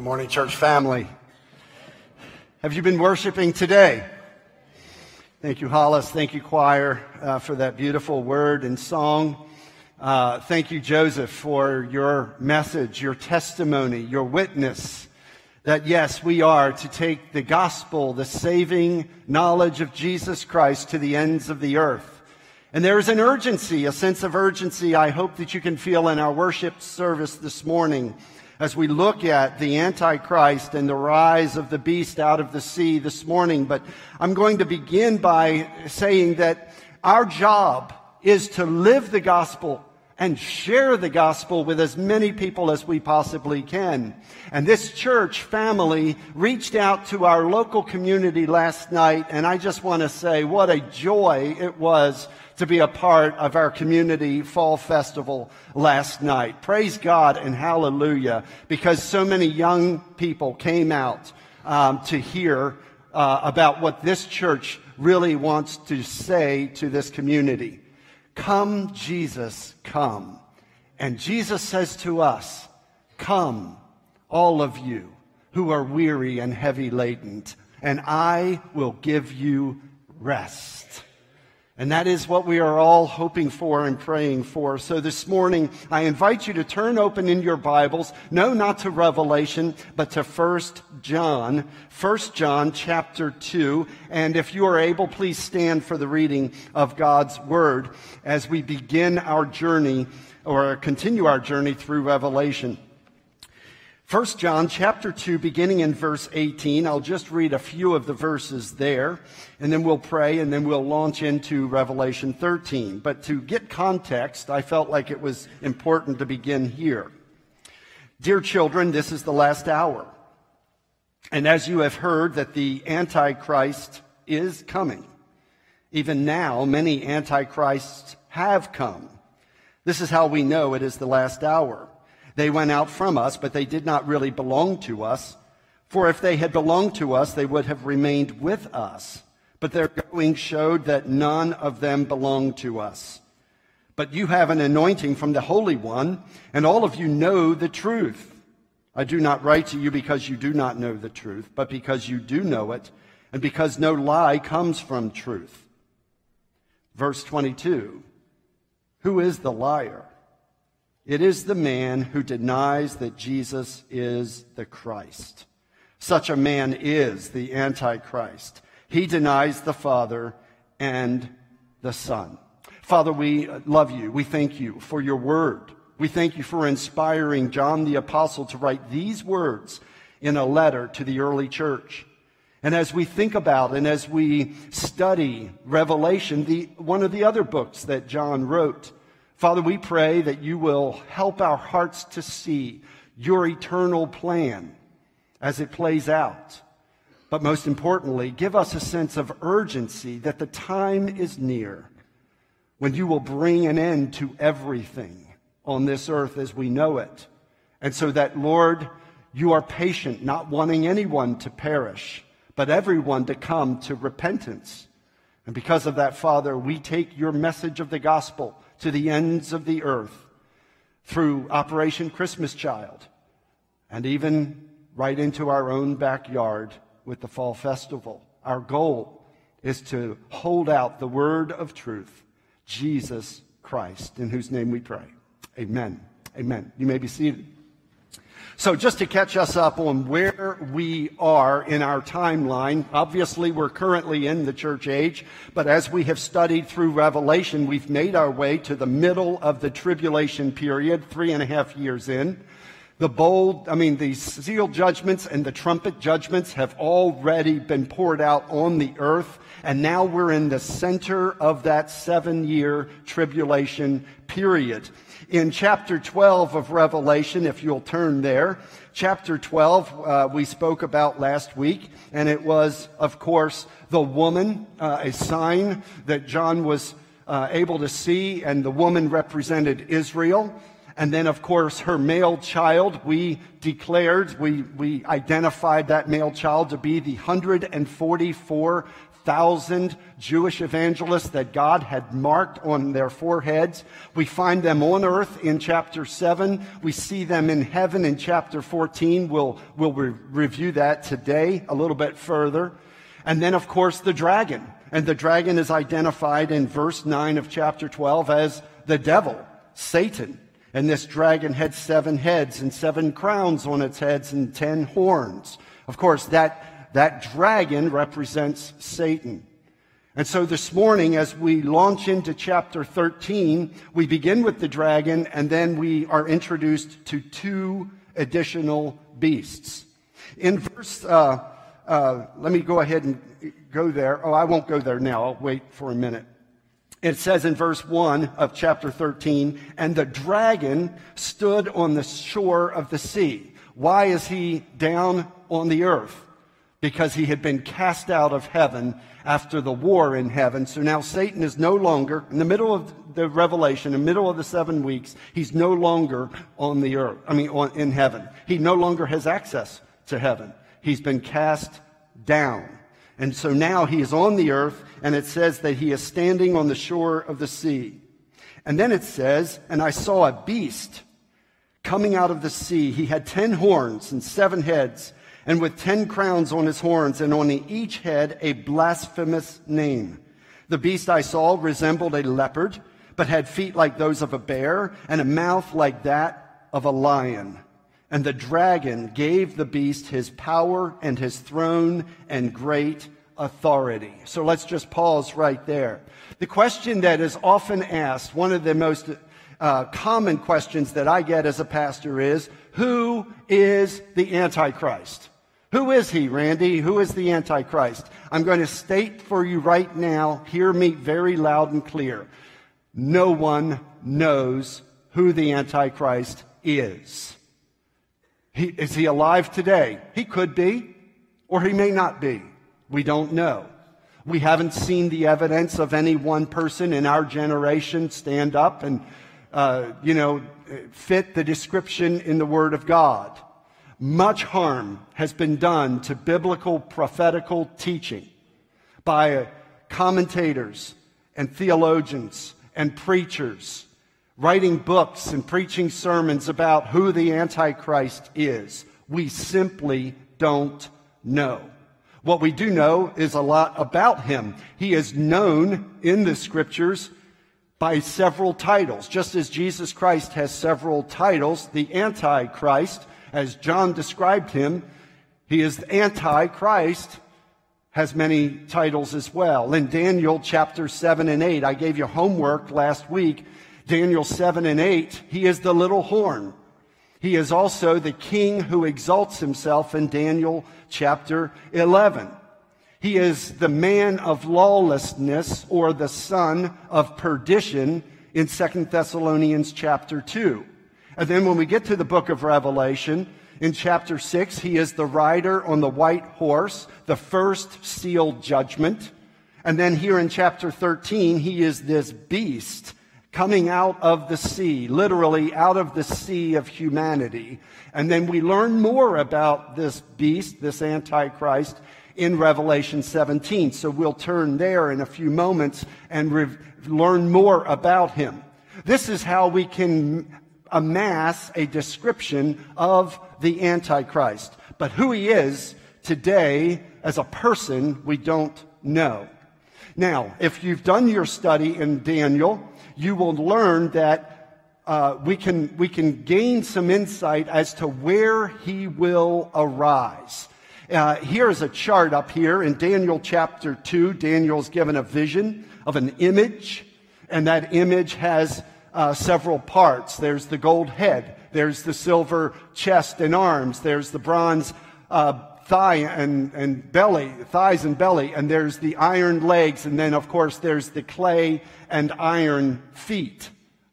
Good morning, church family. Have you been worshiping today? Thank you, Hollis. Thank you, choir, uh, for that beautiful word and song. Uh, thank you, Joseph, for your message, your testimony, your witness that yes, we are to take the gospel, the saving knowledge of Jesus Christ to the ends of the earth. And there is an urgency, a sense of urgency I hope that you can feel in our worship service this morning as we look at the Antichrist and the rise of the beast out of the sea this morning. But I'm going to begin by saying that our job is to live the gospel and share the gospel with as many people as we possibly can. And this church family reached out to our local community last night, and I just want to say what a joy it was to be a part of our community fall festival last night. Praise God and hallelujah because so many young people came out um, to hear uh, about what this church really wants to say to this community. Come, Jesus, come. And Jesus says to us, Come, all of you who are weary and heavy laden, and I will give you rest. And that is what we are all hoping for and praying for. So this morning, I invite you to turn open in your Bibles, no, not to Revelation, but to 1 John, 1 John chapter 2. And if you are able, please stand for the reading of God's Word as we begin our journey or continue our journey through Revelation. 1 John chapter 2, beginning in verse 18. I'll just read a few of the verses there, and then we'll pray, and then we'll launch into Revelation 13. But to get context, I felt like it was important to begin here. Dear children, this is the last hour. And as you have heard that the Antichrist is coming, even now many Antichrists have come. This is how we know it is the last hour. They went out from us, but they did not really belong to us. For if they had belonged to us, they would have remained with us. But their going showed that none of them belonged to us. But you have an anointing from the Holy One, and all of you know the truth. I do not write to you because you do not know the truth, but because you do know it, and because no lie comes from truth. Verse 22 Who is the liar? It is the man who denies that Jesus is the Christ. Such a man is the Antichrist. He denies the Father and the Son. Father, we love you. We thank you for your word. We thank you for inspiring John the Apostle to write these words in a letter to the early church. And as we think about and as we study Revelation, the, one of the other books that John wrote, Father, we pray that you will help our hearts to see your eternal plan as it plays out. But most importantly, give us a sense of urgency that the time is near when you will bring an end to everything on this earth as we know it. And so that, Lord, you are patient, not wanting anyone to perish, but everyone to come to repentance. And because of that, Father, we take your message of the gospel to the ends of the earth through Operation Christmas Child and even right into our own backyard with the Fall Festival. Our goal is to hold out the word of truth, Jesus Christ, in whose name we pray. Amen. Amen. You may be seated. So just to catch us up on where we are in our timeline, obviously we're currently in the church age, but as we have studied through Revelation, we've made our way to the middle of the tribulation period, three and a half years in. The bold, I mean, the seal judgments and the trumpet judgments have already been poured out on the earth. And now we're in the center of that seven year tribulation period in chapter 12 of Revelation, if you'll turn there. Chapter 12, uh, we spoke about last week, and it was, of course, the woman, uh, a sign that John was uh, able to see, and the woman represented Israel. And then, of course, her male child, we declared, we, we identified that male child to be the 144 thousand Jewish evangelists that God had marked on their foreheads. We find them on earth in chapter 7. We see them in heaven in chapter 14. We'll, we'll re- review that today a little bit further. And then, of course, the dragon. And the dragon is identified in verse 9 of chapter 12 as the devil, Satan. And this dragon had seven heads and seven crowns on its heads and ten horns. Of course, that, that dragon represents Satan. And so this morning, as we launch into chapter 13, we begin with the dragon and then we are introduced to two additional beasts. In verse, uh, uh, let me go ahead and go there. Oh, I won't go there now. I'll wait for a minute. It says in verse 1 of chapter 13, and the dragon stood on the shore of the sea. Why is he down on the earth? Because he had been cast out of heaven after the war in heaven. So now Satan is no longer, in the middle of the revelation, in the middle of the seven weeks, he's no longer on the earth, I mean, on, in heaven. He no longer has access to heaven. He's been cast down. And so now he is on the earth, and it says that he is standing on the shore of the sea. And then it says, And I saw a beast coming out of the sea. He had ten horns and seven heads, and with ten crowns on his horns, and on each head a blasphemous name. The beast I saw resembled a leopard, but had feet like those of a bear, and a mouth like that of a lion. And the dragon gave the beast his power and his throne and great authority. So let's just pause right there. The question that is often asked, one of the most uh, common questions that I get as a pastor is, who is the Antichrist? Who is he, Randy? Who is the Antichrist? I'm going to state for you right now, hear me very loud and clear. No one knows who the Antichrist is. He, is he alive today? He could be, or he may not be. We don't know. We haven't seen the evidence of any one person in our generation stand up and, uh, you know, fit the description in the Word of God. Much harm has been done to biblical prophetical teaching by commentators and theologians and preachers writing books and preaching sermons about who the Antichrist is. We simply don't know. What we do know is a lot about him. He is known in the scriptures by several titles. Just as Jesus Christ has several titles, the Antichrist, as John described him, he is the Antichrist, has many titles as well. In Daniel chapter 7 and 8, I gave you homework last week Daniel 7 and 8, he is the little horn. He is also the king who exalts himself in Daniel chapter 11. He is the man of lawlessness or the son of perdition in 2 Thessalonians chapter 2. And then when we get to the book of Revelation, in chapter 6, he is the rider on the white horse, the first sealed judgment. And then here in chapter 13, he is this beast coming out of the sea, literally out of the sea of humanity. And then we learn more about this beast, this Antichrist, in Revelation 17. So we'll turn there in a few moments and re- learn more about him. This is how we can amass a description of the Antichrist. But who he is today as a person, we don't know. Now, if you've done your study in Daniel, you will learn that uh, we, can, we can gain some insight as to where he will arise. Uh, here's a chart up here in Daniel chapter 2. Daniel's given a vision of an image, and that image has uh, several parts. There's the gold head, there's the silver chest and arms, there's the bronze uh, thigh and, and belly, thighs and belly, and there's the iron legs, and then, of course, there's the clay and iron feet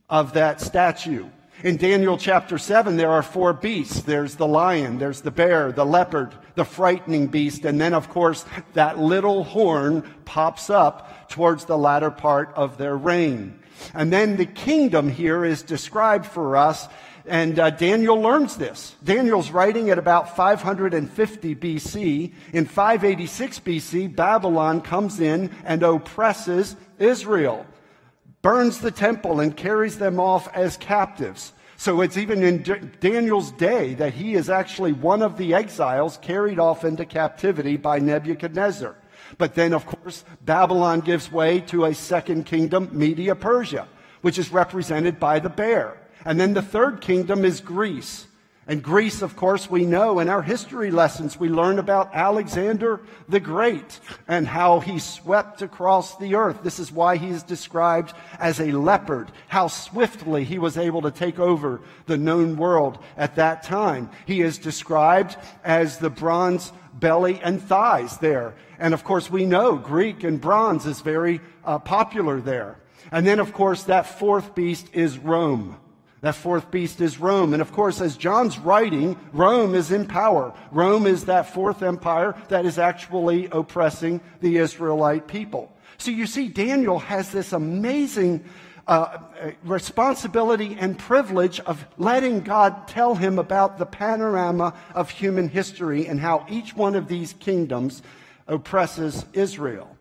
of that statue. In Daniel chapter 7, there are four beasts. There's the lion, there's the bear, the leopard, the frightening beast, and then, of course, that little horn pops up towards the latter part of their reign. And then the kingdom here is described for us and uh, Daniel learns this. Daniel's writing at about 550 BC. In 586 BC, Babylon comes in and oppresses Israel, burns the temple, and carries them off as captives. So it's even in D- Daniel's day that he is actually one of the exiles carried off into captivity by Nebuchadnezzar. But then, of course, Babylon gives way to a second kingdom, Media Persia, which is represented by the bear. And then the third kingdom is Greece. And Greece, of course, we know in our history lessons, we learn about Alexander the Great and how he swept across the earth. This is why he is described as a leopard, how swiftly he was able to take over the known world at that time. He is described as the bronze belly and thighs there. And of course, we know Greek and bronze is very uh, popular there. And then, of course, that fourth beast is Rome. That fourth beast is Rome. And of course, as John's writing, Rome is in power. Rome is that fourth empire that is actually oppressing the Israelite people. So you see, Daniel has this amazing uh, responsibility and privilege of letting God tell him about the panorama of human history and how each one of these kingdoms oppresses Israel.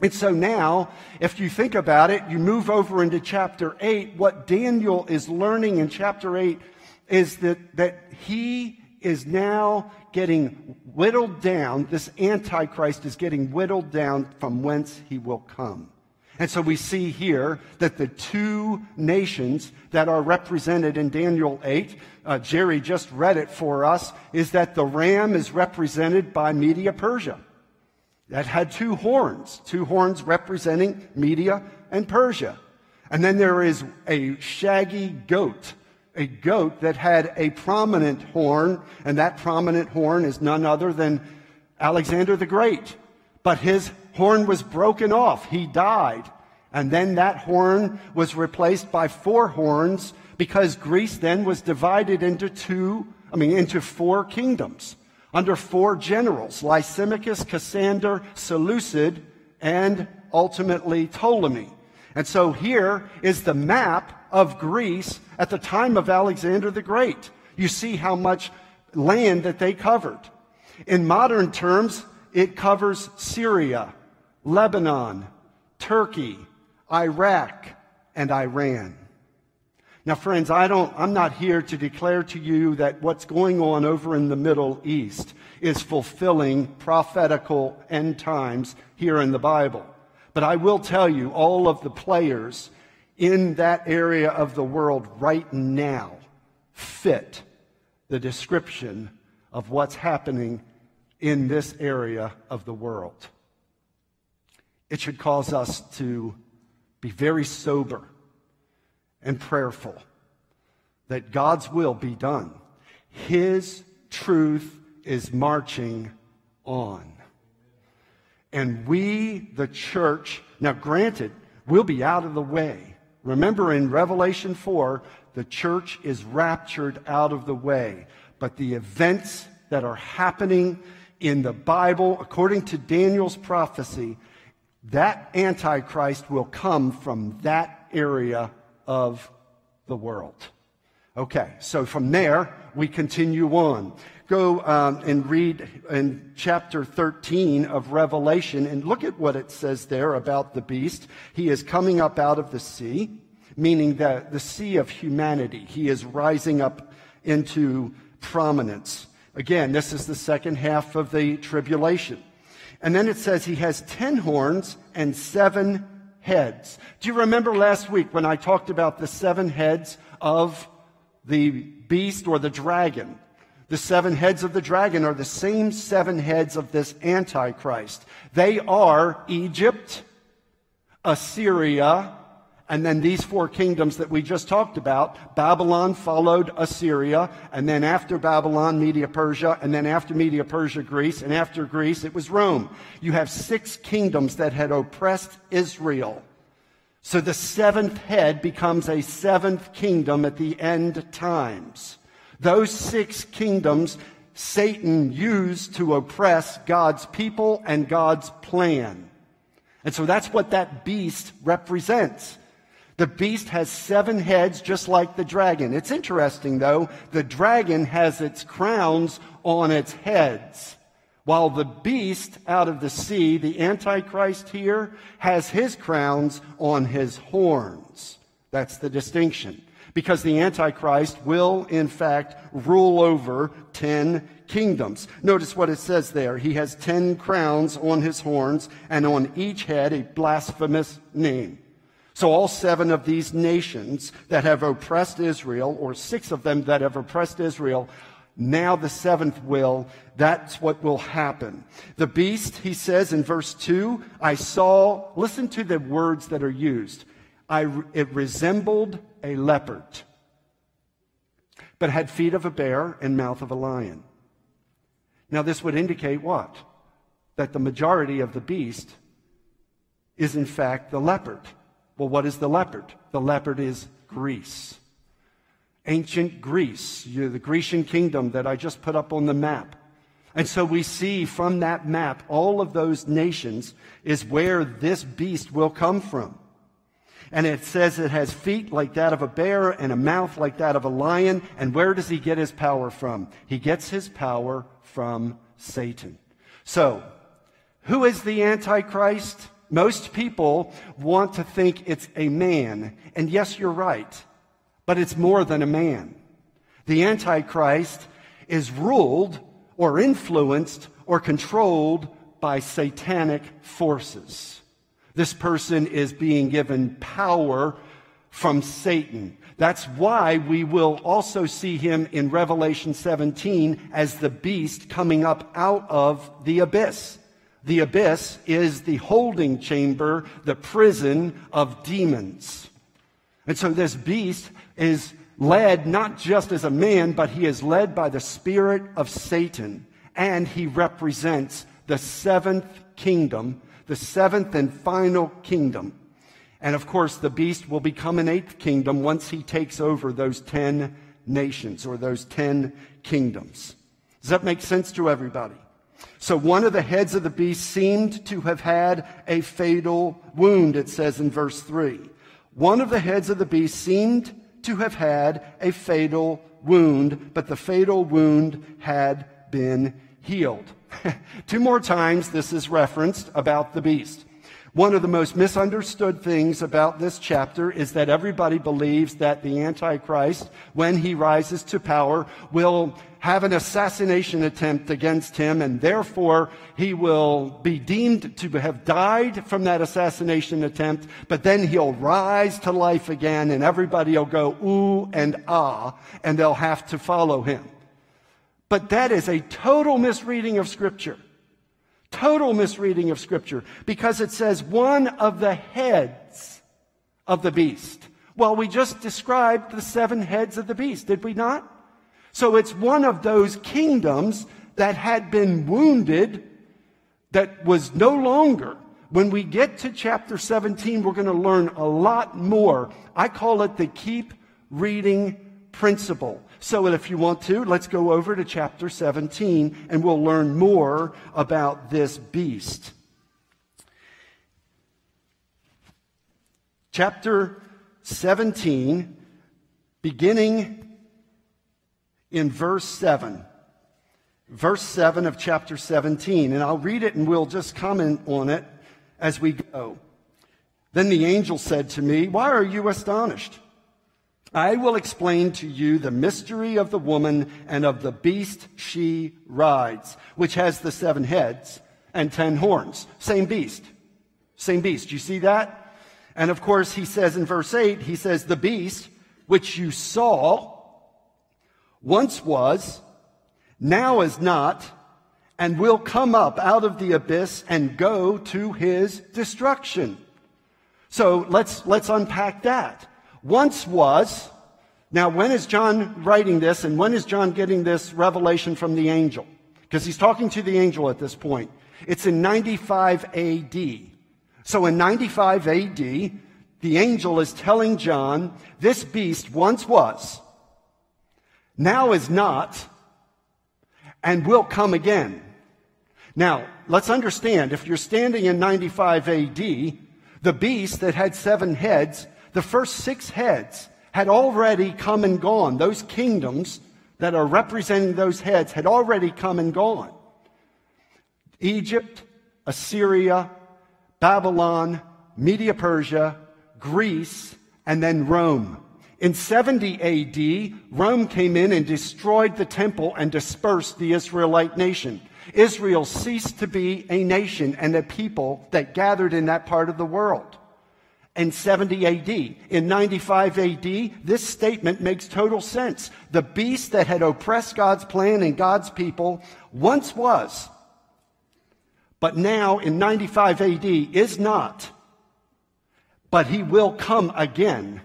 And so now, if you think about it, you move over into chapter 8. What Daniel is learning in chapter 8 is that, that he is now getting whittled down. This Antichrist is getting whittled down from whence he will come. And so we see here that the two nations that are represented in Daniel 8, uh, Jerry just read it for us, is that the ram is represented by Media Persia that had two horns, two horns representing Media and Persia. And then there is a shaggy goat, a goat that had a prominent horn, and that prominent horn is none other than Alexander the Great. But his horn was broken off. He died. And then that horn was replaced by four horns because Greece then was divided into two, I mean, into four kingdoms under four generals Lysimachus, Cassander, Seleucid, and ultimately Ptolemy. And so here is the map of Greece at the time of Alexander the Great. You see how much land that they covered. In modern terms, it covers Syria, Lebanon, Turkey, Iraq, and Iran. Now, friends, I don't, I'm not here to declare to you that what's going on over in the Middle East is fulfilling prophetical end times here in the Bible. But I will tell you, all of the players in that area of the world right now fit the description of what's happening in this area of the world. It should cause us to be very sober and prayerful that God's will be done. His truth is marching on. And we, the church, now granted, we'll be out of the way. Remember in Revelation 4, the church is raptured out of the way. But the events that are happening in the Bible, according to Daniel's prophecy, that Antichrist will come from that area of the world. Okay, so from there, we continue on. Go um, and read in chapter 13 of Revelation and look at what it says there about the beast. He is coming up out of the sea, meaning that the sea of humanity. He is rising up into prominence. Again, this is the second half of the tribulation. And then it says he has ten horns and seven heads. Do you remember last week when I talked about the seven heads of the beast or the dragon? The seven heads of the dragon are the same seven heads of this Antichrist. They are Egypt, Assyria, and then these four kingdoms that we just talked about, Babylon followed Assyria, and then after Babylon, Media Persia, and then after Media Persia, Greece, and after Greece, it was Rome. You have six kingdoms that had oppressed Israel. So the seventh head becomes a seventh kingdom at the end times. Those six kingdoms Satan used to oppress God's people and God's plan. And so that's what that beast represents. The beast has seven heads, just like the dragon. It's interesting, though. The dragon has its crowns on its heads, while the beast out of the sea, the Antichrist here, has his crowns on his horns. That's the distinction. Because the Antichrist will, in fact, rule over ten kingdoms. Notice what it says there. He has ten crowns on his horns, and on each head a blasphemous name. So all seven of these nations that have oppressed Israel, or six of them that have oppressed Israel, now the seventh will, that's what will happen. The beast, he says in verse 2, I saw, listen to the words that are used. I, it resembled a leopard, but had feet of a bear and mouth of a lion. Now, this would indicate what? That the majority of the beast is, in fact, the leopard. Well, what is the leopard? The leopard is Greece. Ancient Greece, the Grecian kingdom that I just put up on the map. And so we see from that map, all of those nations is where this beast will come from. And it says it has feet like that of a bear and a mouth like that of a lion. And where does he get his power from? He gets his power from Satan. So, who is the Antichrist? Most people want to think it's a man. And yes, you're right. But it's more than a man. The Antichrist is ruled or influenced or controlled by satanic forces. This person is being given power from Satan. That's why we will also see him in Revelation 17 as the beast coming up out of the abyss. The abyss is the holding chamber, the prison of demons. And so this beast is led not just as a man, but he is led by the spirit of Satan. And he represents the seventh kingdom, the seventh and final kingdom. And of course, the beast will become an eighth kingdom once he takes over those ten nations or those ten kingdoms. Does that make sense to everybody? So one of the heads of the beast seemed to have had a fatal wound, it says in verse 3. One of the heads of the beast seemed to have had a fatal wound, but the fatal wound had been healed. Two more times this is referenced about the beast. One of the most misunderstood things about this chapter is that everybody believes that the Antichrist, when he rises to power, will have an assassination attempt against him, and therefore he will be deemed to have died from that assassination attempt, but then he'll rise to life again, and everybody will go ooh and ah, and they'll have to follow him. But that is a total misreading of Scripture. Total misreading of Scripture because it says one of the heads of the beast. Well, we just described the seven heads of the beast, did we not? So it's one of those kingdoms that had been wounded that was no longer. When we get to chapter 17, we're going to learn a lot more. I call it the keep reading principle. So if you want to, let's go over to chapter 17 and we'll learn more about this beast. Chapter 17, beginning in verse 7. Verse 7 of chapter 17. And I'll read it and we'll just comment on it as we go. Then the angel said to me, Why are you astonished? I will explain to you the mystery of the woman and of the beast she rides, which has the seven heads and ten horns. Same beast. Same beast. You see that? And of course, he says in verse 8, he says, The beast which you saw once was, now is not, and will come up out of the abyss and go to his destruction. So let's, let's unpack that once was. Now, when is John writing this and when is John getting this revelation from the angel? Because he's talking to the angel at this point. It's in 95 AD. So in 95 AD, the angel is telling John, this beast once was, now is not, and will come again. Now, let's understand, if you're standing in 95 AD, the beast that had seven heads The first six heads had already come and gone. Those kingdoms that are representing those heads had already come and gone. Egypt, Assyria, Babylon, Media Persia, Greece, and then Rome. In 70 AD, Rome came in and destroyed the temple and dispersed the Israelite nation. Israel ceased to be a nation and a people that gathered in that part of the world. In 70 AD. In 95 AD, this statement makes total sense. The beast that had oppressed God's plan and God's people once was, but now in 95 AD is not. But he will come again.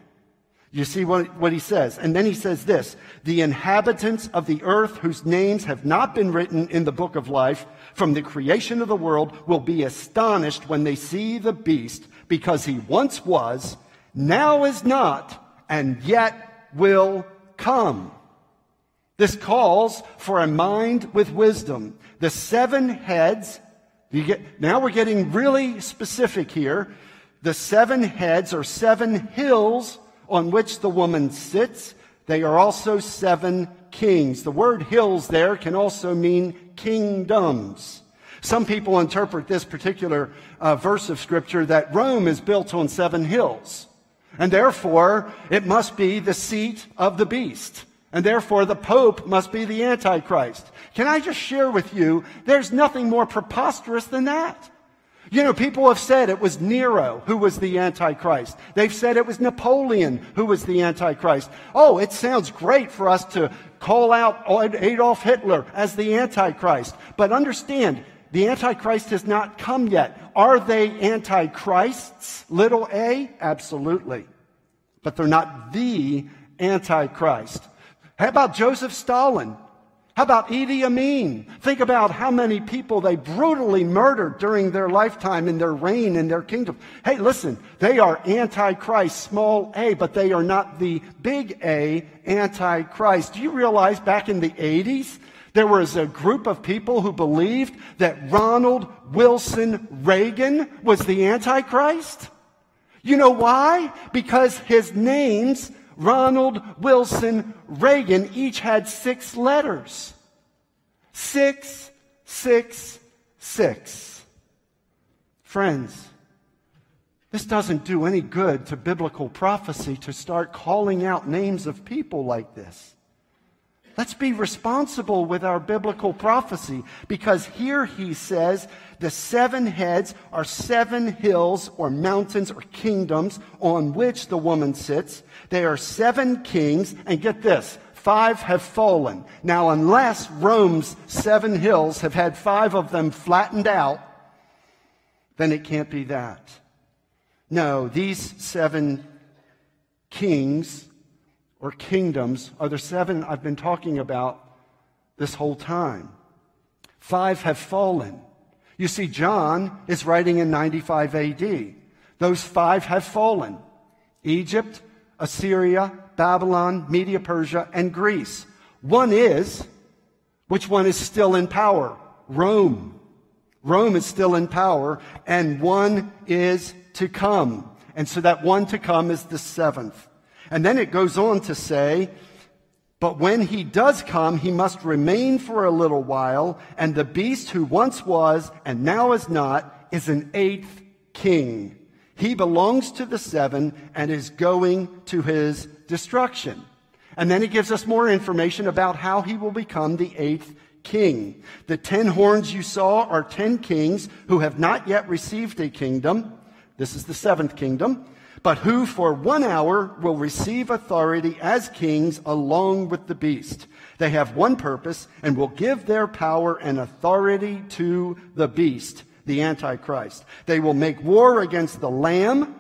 You see what, what he says? And then he says this The inhabitants of the earth whose names have not been written in the book of life from the creation of the world will be astonished when they see the beast because he once was, now is not, and yet will come. This calls for a mind with wisdom. The seven heads get, now we're getting really specific here. The seven heads are seven hills on which the woman sits. They are also seven kings. The word hills there can also mean kingdoms. Some people interpret this particular uh, verse of scripture that Rome is built on seven hills. And therefore, it must be the seat of the beast. And therefore, the Pope must be the Antichrist. Can I just share with you, there's nothing more preposterous than that. You know, people have said it was Nero who was the Antichrist. They've said it was Napoleon who was the Antichrist. Oh, it sounds great for us to call out Adolf Hitler as the Antichrist. But understand, the Antichrist has not come yet. Are they Antichrists, little a? Absolutely. But they're not the Antichrist. How about Joseph Stalin? How about Idi Amin? Think about how many people they brutally murdered during their lifetime in their reign in their kingdom. Hey, listen, they are antichrist, small a, but they are not the big A antichrist. Do you realize back in the 80s, there was a group of people who believed that Ronald Wilson Reagan was the antichrist? You know why? Because his name's Ronald Wilson Reagan each had six letters. Six, six, six. Friends, this doesn't do any good to biblical prophecy to start calling out names of people like this. Let's be responsible with our biblical prophecy because here he says the seven heads are seven hills or mountains or kingdoms on which the woman sits. They are seven kings, and get this, five have fallen. Now, unless Rome's seven hills have had five of them flattened out, then it can't be that. No, these seven kings or kingdoms are the seven I've been talking about this whole time. Five have fallen. You see, John is writing in 95 AD. Those five have fallen Egypt, Assyria, Babylon, Media Persia, and Greece. One is, which one is still in power? Rome. Rome is still in power, and one is to come. And so that one to come is the seventh. And then it goes on to say, but when he does come, he must remain for a little while, and the beast who once was and now is not is an eighth king. He belongs to the seven and is going to his destruction. And then he gives us more information about how he will become the eighth king. The ten horns you saw are ten kings who have not yet received a kingdom. This is the seventh kingdom but who for one hour will receive authority as kings along with the beast. They have one purpose and will give their power and authority to the beast, the Antichrist. They will make war against the Lamb,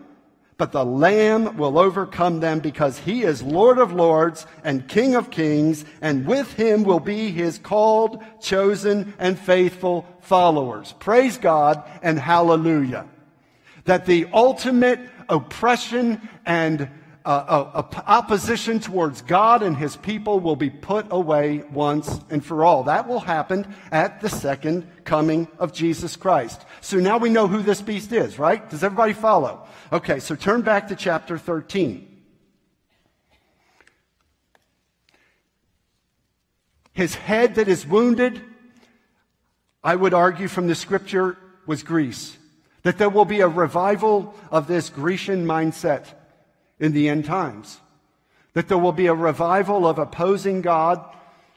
but the Lamb will overcome them because he is Lord of lords and King of kings, and with him will be his called, chosen, and faithful followers. Praise God and hallelujah. That the ultimate oppression and uh, uh, opposition towards God and his people will be put away once and for all. That will happen at the second coming of Jesus Christ. So now we know who this beast is, right? Does everybody follow? Okay, so turn back to chapter 13. His head that is wounded, I would argue from the scripture, was Greece. That there will be a revival of this Grecian mindset in the end times. That there will be a revival of opposing God.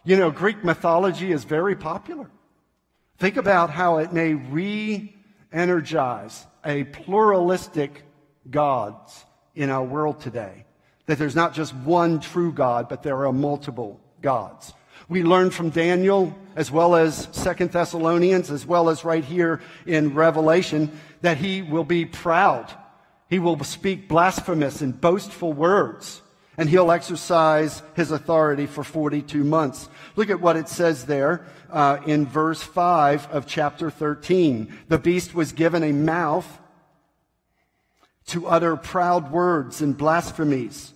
You know, Greek mythology is very popular. Think about how it may re energize a pluralistic gods in our world today. That there's not just one true God, but there are multiple gods. We learn from Daniel, as well as Second Thessalonians, as well as right here in Revelation, that he will be proud he will speak blasphemous and boastful words, and he'll exercise his authority for 42 months. Look at what it says there uh, in verse 5 of chapter 13. The beast was given a mouth to utter proud words and blasphemies,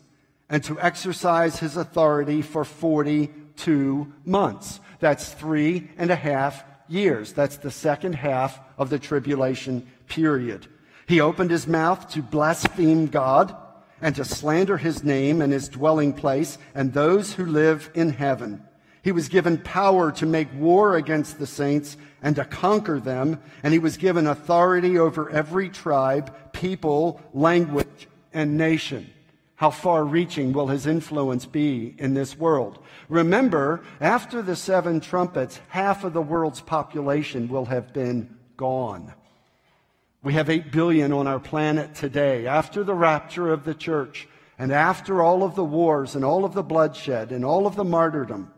and to exercise his authority for 42 months. That's three and a half years. That's the second half of the tribulation period. He opened his mouth to blaspheme God and to slander his name and his dwelling place and those who live in heaven. He was given power to make war against the saints and to conquer them, and he was given authority over every tribe, people, language, and nation. How far reaching will his influence be in this world? Remember, after the seven trumpets, half of the world's population will have been gone. We have 8 billion on our planet today. After the rapture of the church, and after all of the wars and all of the bloodshed and all of the martyrdom,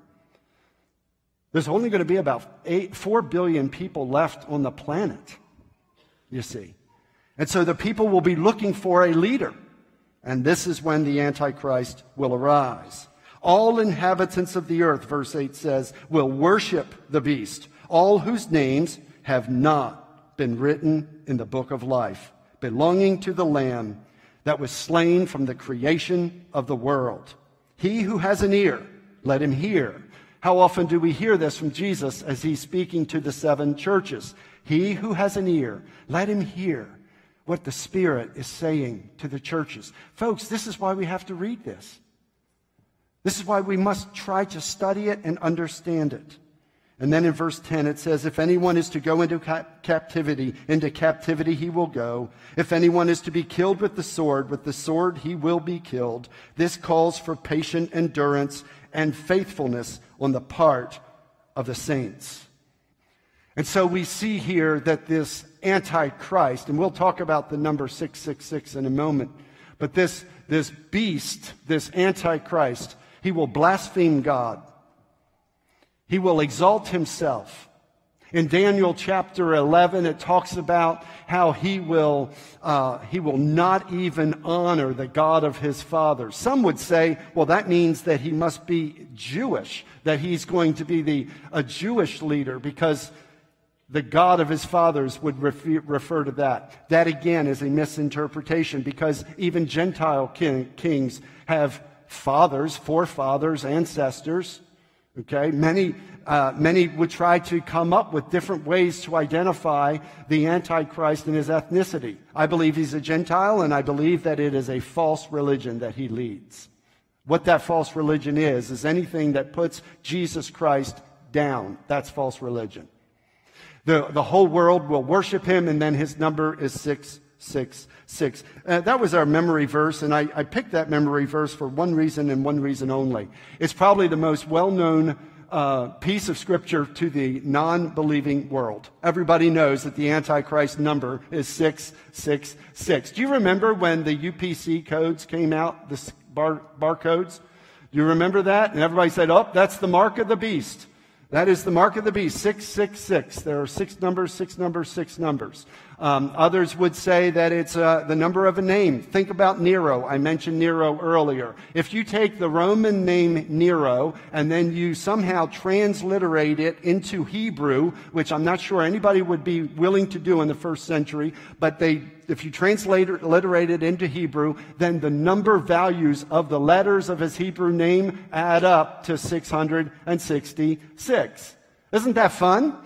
there's only going to be about eight, 4 billion people left on the planet, you see. And so the people will be looking for a leader. And this is when the Antichrist will arise. All inhabitants of the earth, verse 8 says, will worship the beast, all whose names have not been written in the book of life, belonging to the Lamb that was slain from the creation of the world. He who has an ear, let him hear. How often do we hear this from Jesus as he's speaking to the seven churches? He who has an ear, let him hear what the Spirit is saying to the churches. Folks, this is why we have to read this. This is why we must try to study it and understand it. And then in verse 10 it says, If anyone is to go into cap- captivity, into captivity he will go. If anyone is to be killed with the sword, with the sword he will be killed. This calls for patient endurance and faithfulness on the part of the saints. And so we see here that this Antichrist, and we'll talk about the number 666 in a moment, but this, this beast, this Antichrist, he will blaspheme God. He will exalt himself. In Daniel chapter 11, it talks about how he will, uh, he will not even honor the God of his fathers. Some would say, well, that means that he must be Jewish, that he's going to be the, a Jewish leader because the God of his fathers would refer, refer to that. That again is a misinterpretation because even Gentile king, kings have fathers, forefathers, ancestors. Okay, many, uh, many would try to come up with different ways to identify the Antichrist and his ethnicity. I believe he's a Gentile, and I believe that it is a false religion that he leads. What that false religion is, is anything that puts Jesus Christ down. That's false religion. The, the whole world will worship him, and then his number is 666. Uh, that was our memory verse, and I, I picked that memory verse for one reason and one reason only. It's probably the most well known uh, piece of scripture to the non believing world. Everybody knows that the Antichrist number is 666. Do you remember when the UPC codes came out, the bar, barcodes? Do you remember that? And everybody said, oh, that's the mark of the beast. That is the mark of the beast, 666. There are six numbers, six numbers, six numbers. Um, others would say that it's uh, the number of a name. Think about Nero. I mentioned Nero earlier. If you take the Roman name Nero and then you somehow transliterate it into Hebrew, which I'm not sure anybody would be willing to do in the first century, but they, if you translate it into Hebrew, then the number values of the letters of his Hebrew name add up to 666. Isn't that fun?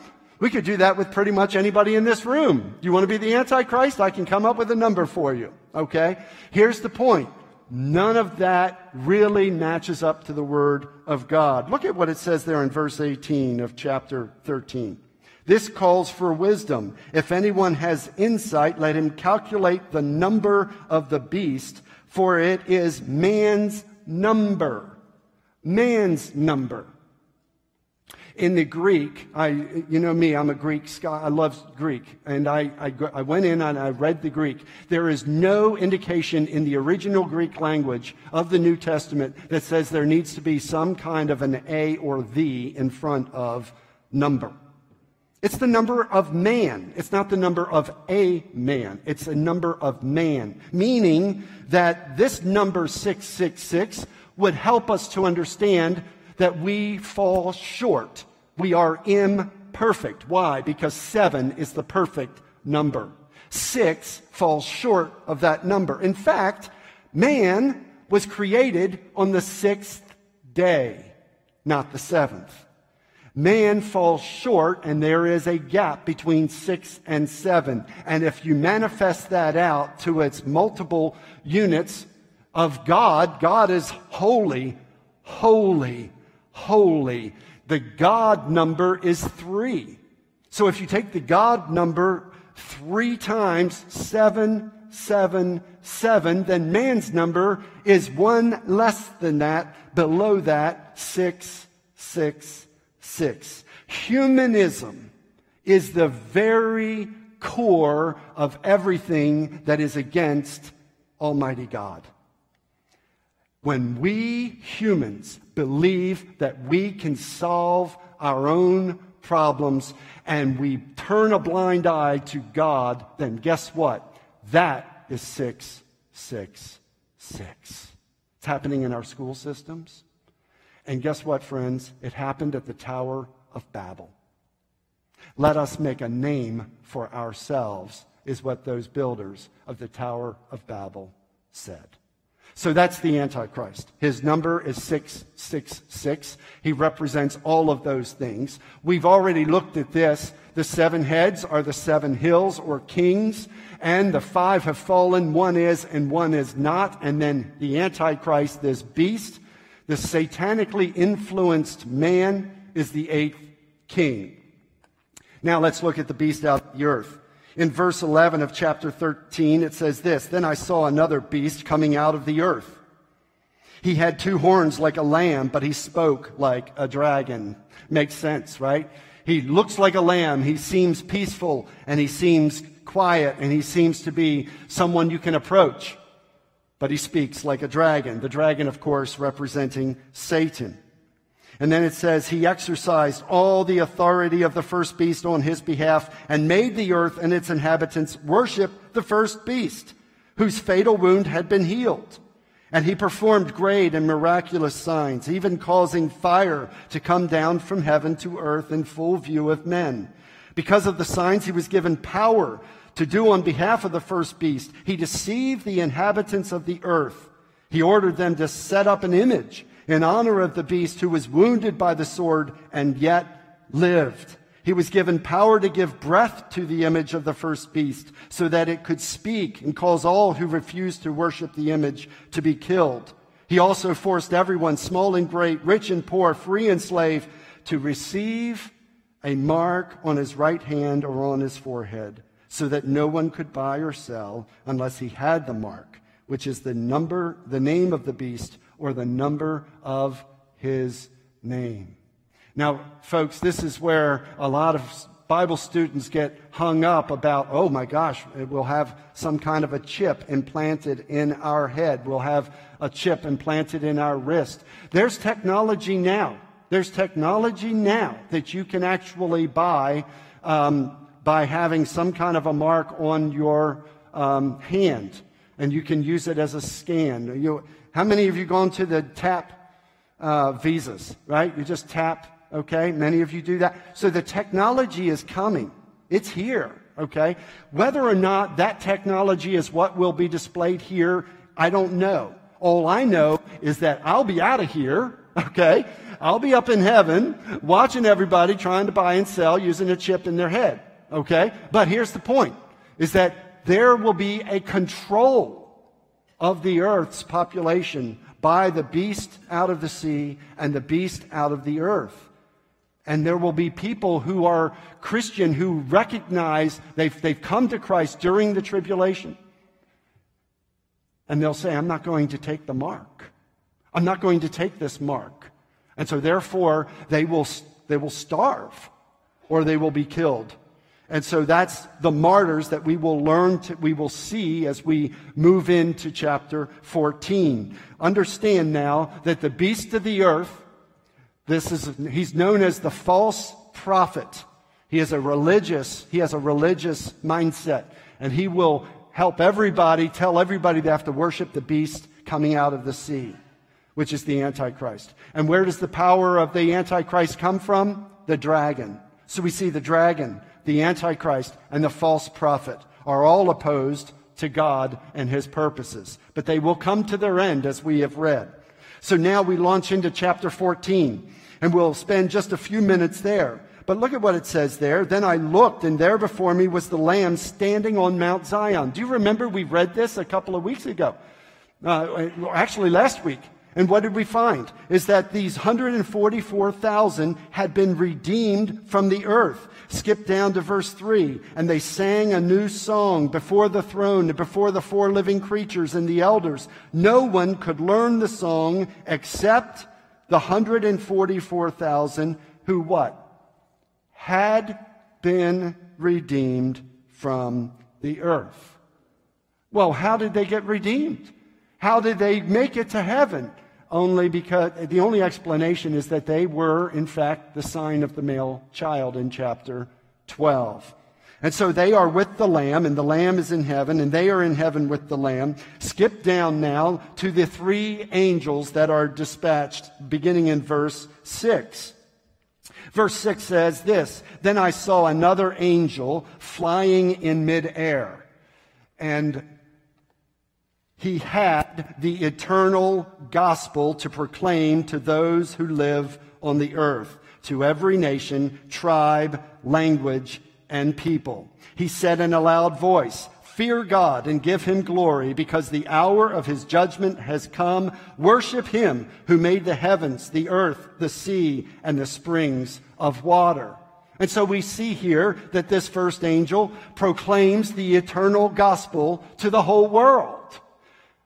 We could do that with pretty much anybody in this room. You want to be the Antichrist? I can come up with a number for you. Okay? Here's the point. None of that really matches up to the Word of God. Look at what it says there in verse 18 of chapter 13. This calls for wisdom. If anyone has insight, let him calculate the number of the beast, for it is man's number. Man's number. In the Greek, I, you know me, I'm a Greek scholar. I love Greek. And I, I, I went in and I read the Greek. There is no indication in the original Greek language of the New Testament that says there needs to be some kind of an A or the in front of number. It's the number of man. It's not the number of a man. It's a number of man. Meaning that this number 666 would help us to understand that we fall short. We are imperfect. Why? Because seven is the perfect number. Six falls short of that number. In fact, man was created on the sixth day, not the seventh. Man falls short, and there is a gap between six and seven. And if you manifest that out to its multiple units of God, God is holy, holy, holy. The God number is three. So if you take the God number three times, seven, seven, seven, then man's number is one less than that, below that, six, six, six. Humanism is the very core of everything that is against Almighty God. When we humans believe that we can solve our own problems and we turn a blind eye to God, then guess what? That is 666. It's happening in our school systems. And guess what, friends? It happened at the Tower of Babel. Let us make a name for ourselves, is what those builders of the Tower of Babel said. So that's the Antichrist. His number is 666. He represents all of those things. We've already looked at this. The seven heads are the seven hills or kings, and the five have fallen. One is and one is not. And then the Antichrist, this beast, the satanically influenced man, is the eighth king. Now let's look at the beast out of the earth. In verse 11 of chapter 13, it says this Then I saw another beast coming out of the earth. He had two horns like a lamb, but he spoke like a dragon. Makes sense, right? He looks like a lamb. He seems peaceful and he seems quiet and he seems to be someone you can approach. But he speaks like a dragon. The dragon, of course, representing Satan. And then it says, He exercised all the authority of the first beast on his behalf and made the earth and its inhabitants worship the first beast, whose fatal wound had been healed. And he performed great and miraculous signs, even causing fire to come down from heaven to earth in full view of men. Because of the signs, he was given power to do on behalf of the first beast. He deceived the inhabitants of the earth. He ordered them to set up an image in honor of the beast who was wounded by the sword and yet lived. He was given power to give breath to the image of the first beast so that it could speak and cause all who refused to worship the image to be killed. He also forced everyone, small and great, rich and poor, free and slave, to receive a mark on his right hand or on his forehead so that no one could buy or sell unless he had the mark, which is the number, the name of the beast or the number of his name. Now, folks, this is where a lot of Bible students get hung up about, oh my gosh, we'll have some kind of a chip implanted in our head. We'll have a chip implanted in our wrist. There's technology now. There's technology now that you can actually buy um, by having some kind of a mark on your um, hand, and you can use it as a scan. You, how many of you gone to the tap uh, visas, right? You just tap, okay? Many of you do that. So the technology is coming. It's here, okay? Whether or not that technology is what will be displayed here, I don't know. All I know is that I'll be out of here, okay? I'll be up in heaven watching everybody trying to buy and sell using a chip in their head. Okay? But here's the point is that there will be a control of the earth's population by the beast out of the sea and the beast out of the earth. And there will be people who are Christian who recognize they've, they've come to Christ during the tribulation. And they'll say, I'm not going to take the mark. I'm not going to take this mark. And so therefore, they will, they will starve or they will be killed. And so that's the martyrs that we will learn to, we will see as we move into chapter 14. Understand now that the beast of the earth, this is, he's known as the false prophet. He is a religious, he has a religious mindset and he will help everybody, tell everybody they have to worship the beast coming out of the sea which is the Antichrist. And where does the power of the Antichrist come from? The dragon. So we see the dragon, the Antichrist, and the false prophet are all opposed to God and his purposes. But they will come to their end as we have read. So now we launch into chapter 14, and we'll spend just a few minutes there. But look at what it says there. Then I looked, and there before me was the Lamb standing on Mount Zion. Do you remember we read this a couple of weeks ago? Uh, actually, last week. And what did we find? Is that these 144,000 had been redeemed from the earth. Skip down to verse 3. And they sang a new song before the throne and before the four living creatures and the elders. No one could learn the song except the 144,000 who what? Had been redeemed from the earth. Well, how did they get redeemed? How did they make it to heaven? Only because the only explanation is that they were, in fact, the sign of the male child in chapter 12. And so they are with the Lamb, and the Lamb is in heaven, and they are in heaven with the Lamb. Skip down now to the three angels that are dispatched, beginning in verse 6. Verse 6 says this Then I saw another angel flying in midair, and he had the eternal gospel to proclaim to those who live on the earth, to every nation, tribe, language, and people. He said in a loud voice, Fear God and give him glory because the hour of his judgment has come. Worship him who made the heavens, the earth, the sea, and the springs of water. And so we see here that this first angel proclaims the eternal gospel to the whole world.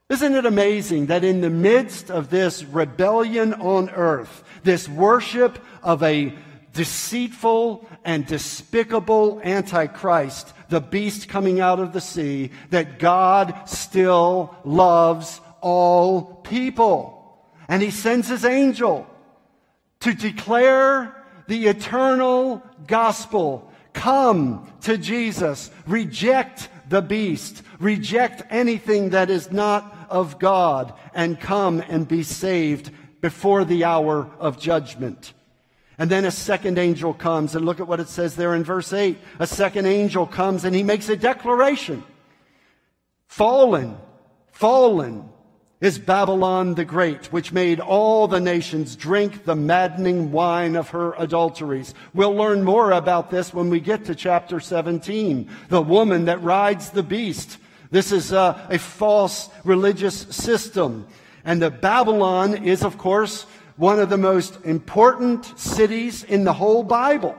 Isn't it amazing that in the midst of this rebellion on earth, this worship of a deceitful and despicable antichrist, the beast coming out of the sea, that God still loves all people. And he sends his angel to declare the eternal gospel. Come to Jesus. Reject the beast. Reject anything that is not of God and come and be saved before the hour of judgment. And then a second angel comes, and look at what it says there in verse 8. A second angel comes and he makes a declaration. Fallen, fallen is Babylon the Great, which made all the nations drink the maddening wine of her adulteries. We'll learn more about this when we get to chapter 17. The woman that rides the beast this is a, a false religious system. And the Babylon is, of course, one of the most important cities in the whole Bible.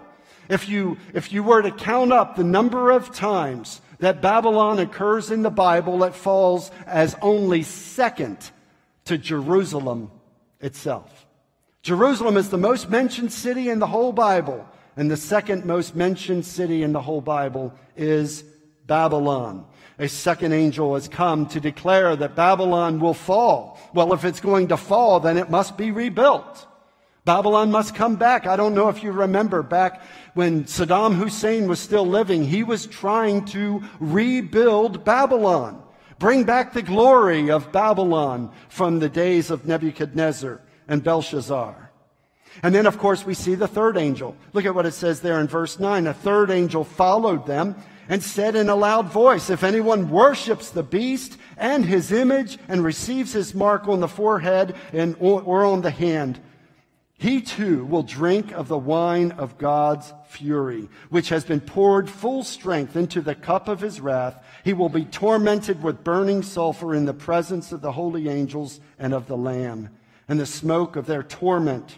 If you, if you were to count up the number of times that Babylon occurs in the Bible, it falls as only second to Jerusalem itself. Jerusalem is the most mentioned city in the whole Bible, and the second most mentioned city in the whole Bible is Babylon a second angel has come to declare that Babylon will fall. Well, if it's going to fall, then it must be rebuilt. Babylon must come back. I don't know if you remember back when Saddam Hussein was still living, he was trying to rebuild Babylon, bring back the glory of Babylon from the days of Nebuchadnezzar and Belshazzar. And then, of course, we see the third angel. Look at what it says there in verse 9. A third angel followed them and said in a loud voice, If anyone worships the beast and his image and receives his mark on the forehead and, or on the hand, he too will drink of the wine of God's fury, which has been poured full strength into the cup of his wrath. He will be tormented with burning sulfur in the presence of the holy angels and of the Lamb. And the smoke of their torment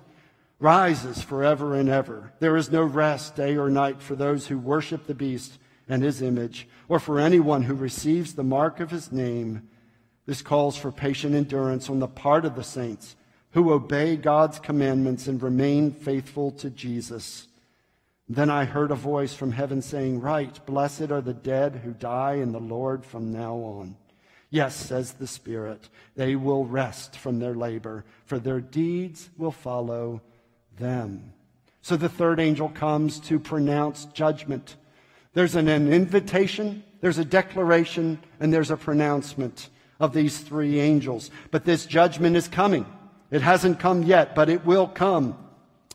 rises forever and ever. There is no rest day or night for those who worship the beast and his image, or for anyone who receives the mark of his name. This calls for patient endurance on the part of the saints who obey God's commandments and remain faithful to Jesus. Then I heard a voice from heaven saying, Right, blessed are the dead who die in the Lord from now on. Yes, says the Spirit, they will rest from their labor, for their deeds will follow them. So the third angel comes to pronounce judgment. There's an, an invitation, there's a declaration, and there's a pronouncement of these three angels. But this judgment is coming. It hasn't come yet, but it will come.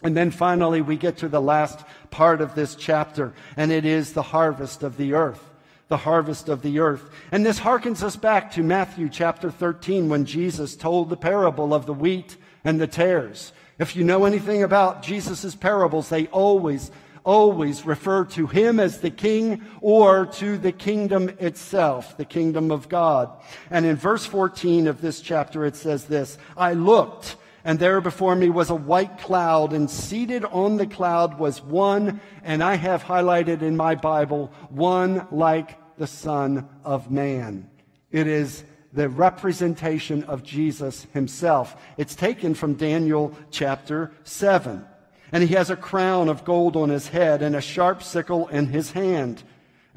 And then finally, we get to the last part of this chapter, and it is the harvest of the earth. The harvest of the earth. And this harkens us back to Matthew chapter 13 when Jesus told the parable of the wheat and the tares. If you know anything about Jesus' parables, they always always refer to him as the king or to the kingdom itself, the kingdom of God. And in verse 14 of this chapter, it says this I looked, and there before me was a white cloud, and seated on the cloud was one, and I have highlighted in my Bible, one like the Son of Man. It is the representation of Jesus himself. It's taken from Daniel chapter 7 and he has a crown of gold on his head and a sharp sickle in his hand.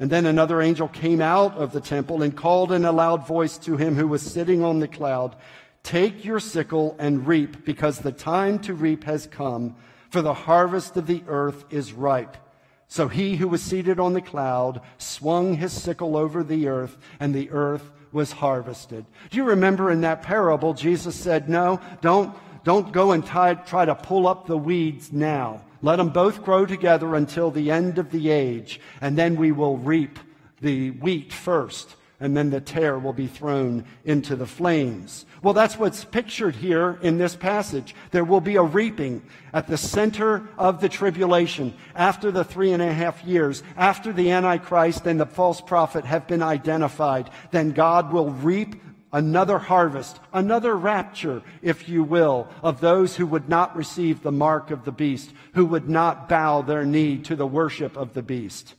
And then another angel came out of the temple and called in a loud voice to him who was sitting on the cloud, Take your sickle and reap, because the time to reap has come, for the harvest of the earth is ripe. So he who was seated on the cloud swung his sickle over the earth, and the earth was harvested. Do you remember in that parable, Jesus said, No, don't don't go and try, try to pull up the weeds now. Let them both grow together until the end of the age, and then we will reap the wheat first, and then the tare will be thrown into the flames. Well, that's what's pictured here in this passage. There will be a reaping at the center of the tribulation after the three and a half years, after the Antichrist and the false prophet have been identified. Then God will reap another harvest, another rapture, if you will, of those who would not receive the mark of the beast, who would not bow their knee to the worship of the beast.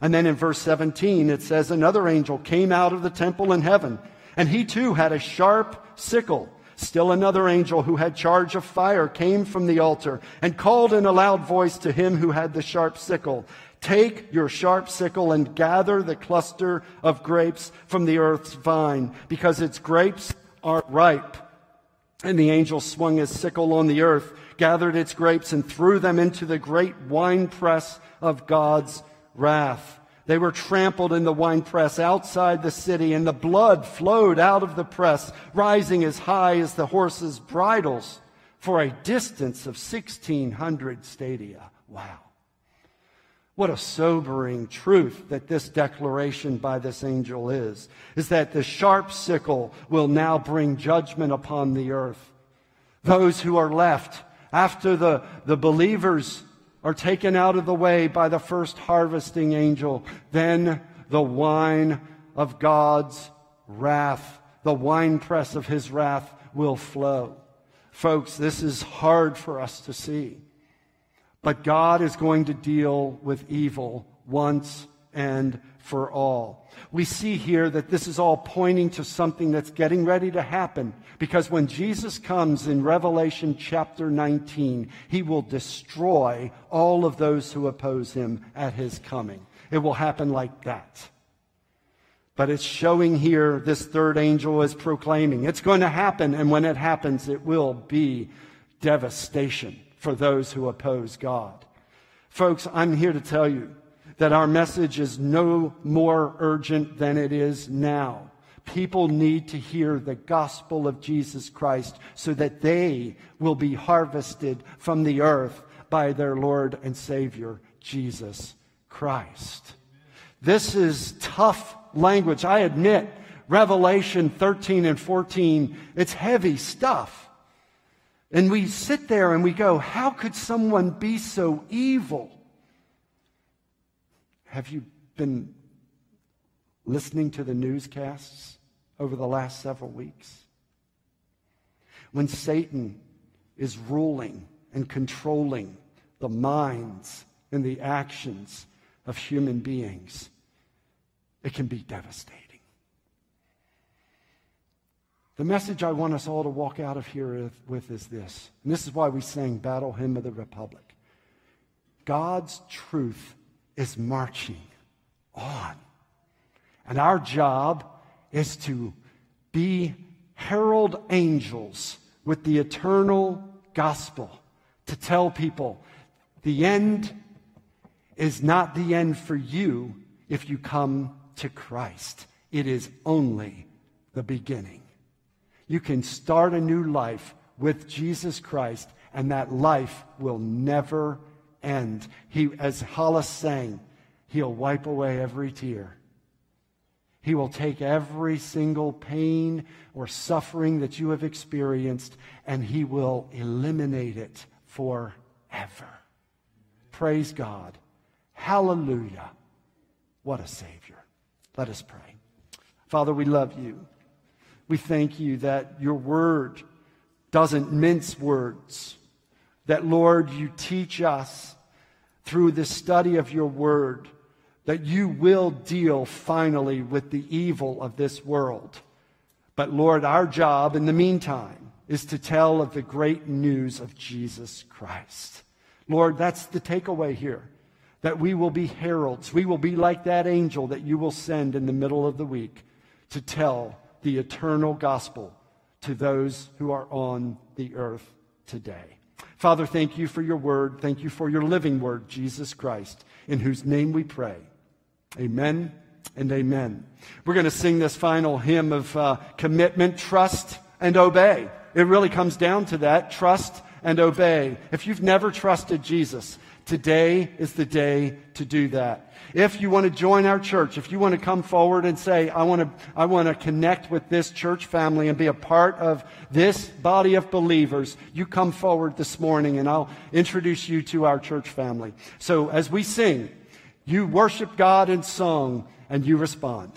And then in verse 17, it says, Another angel came out of the temple in heaven, and he too had a sharp sickle. Still another angel who had charge of fire came from the altar and called in a loud voice to him who had the sharp sickle Take your sharp sickle and gather the cluster of grapes from the earth's vine, because its grapes are ripe. And the angel swung his sickle on the earth, gathered its grapes, and threw them into the great winepress of God's wrath. They were trampled in the winepress outside the city, and the blood flowed out of the press, rising as high as the horses' bridles for a distance of 1,600 stadia. Wow. What a sobering truth that this declaration by this angel is, is that the sharp sickle will now bring judgment upon the earth. Those who are left after the, the believers are taken out of the way by the first harvesting angel, then the wine of God's wrath, the winepress of his wrath will flow. Folks, this is hard for us to see. But God is going to deal with evil once and for all. We see here that this is all pointing to something that's getting ready to happen because when Jesus comes in Revelation chapter 19, he will destroy all of those who oppose him at his coming. It will happen like that. But it's showing here this third angel is proclaiming it's going to happen, and when it happens, it will be devastation for those who oppose God. Folks, I'm here to tell you that our message is no more urgent than it is now. People need to hear the gospel of Jesus Christ so that they will be harvested from the earth by their Lord and Savior, Jesus Christ. This is tough language. I admit, Revelation 13 and 14, it's heavy stuff. And we sit there and we go, how could someone be so evil? Have you been listening to the newscasts over the last several weeks? When Satan is ruling and controlling the minds and the actions of human beings, it can be devastating. The message I want us all to walk out of here with is this, and this is why we sang Battle Hymn of the Republic. God's truth is marching on. And our job is to be herald angels with the eternal gospel to tell people the end is not the end for you if you come to Christ. It is only the beginning. You can start a new life with Jesus Christ, and that life will never end. He, as Hollis sang, He'll wipe away every tear. He will take every single pain or suffering that you have experienced and He will eliminate it forever. Praise God. Hallelujah. What a Savior. Let us pray. Father, we love you. We thank you that your word doesn't mince words, that, Lord, you teach us through the study of your word that you will deal finally with the evil of this world. But Lord, our job in the meantime is to tell of the great news of Jesus Christ. Lord, that's the takeaway here. That we will be heralds. We will be like that angel that you will send in the middle of the week to tell the eternal gospel to those who are on the earth today. Father, thank you for your word. Thank you for your living word, Jesus Christ, in whose name we pray. Amen and amen. We're going to sing this final hymn of uh, commitment, trust, and obey. It really comes down to that trust and obey. If you've never trusted Jesus, today is the day to do that. If you want to join our church, if you want to come forward and say, I want to, I want to connect with this church family and be a part of this body of believers, you come forward this morning and I'll introduce you to our church family. So as we sing, you worship God in song and you respond.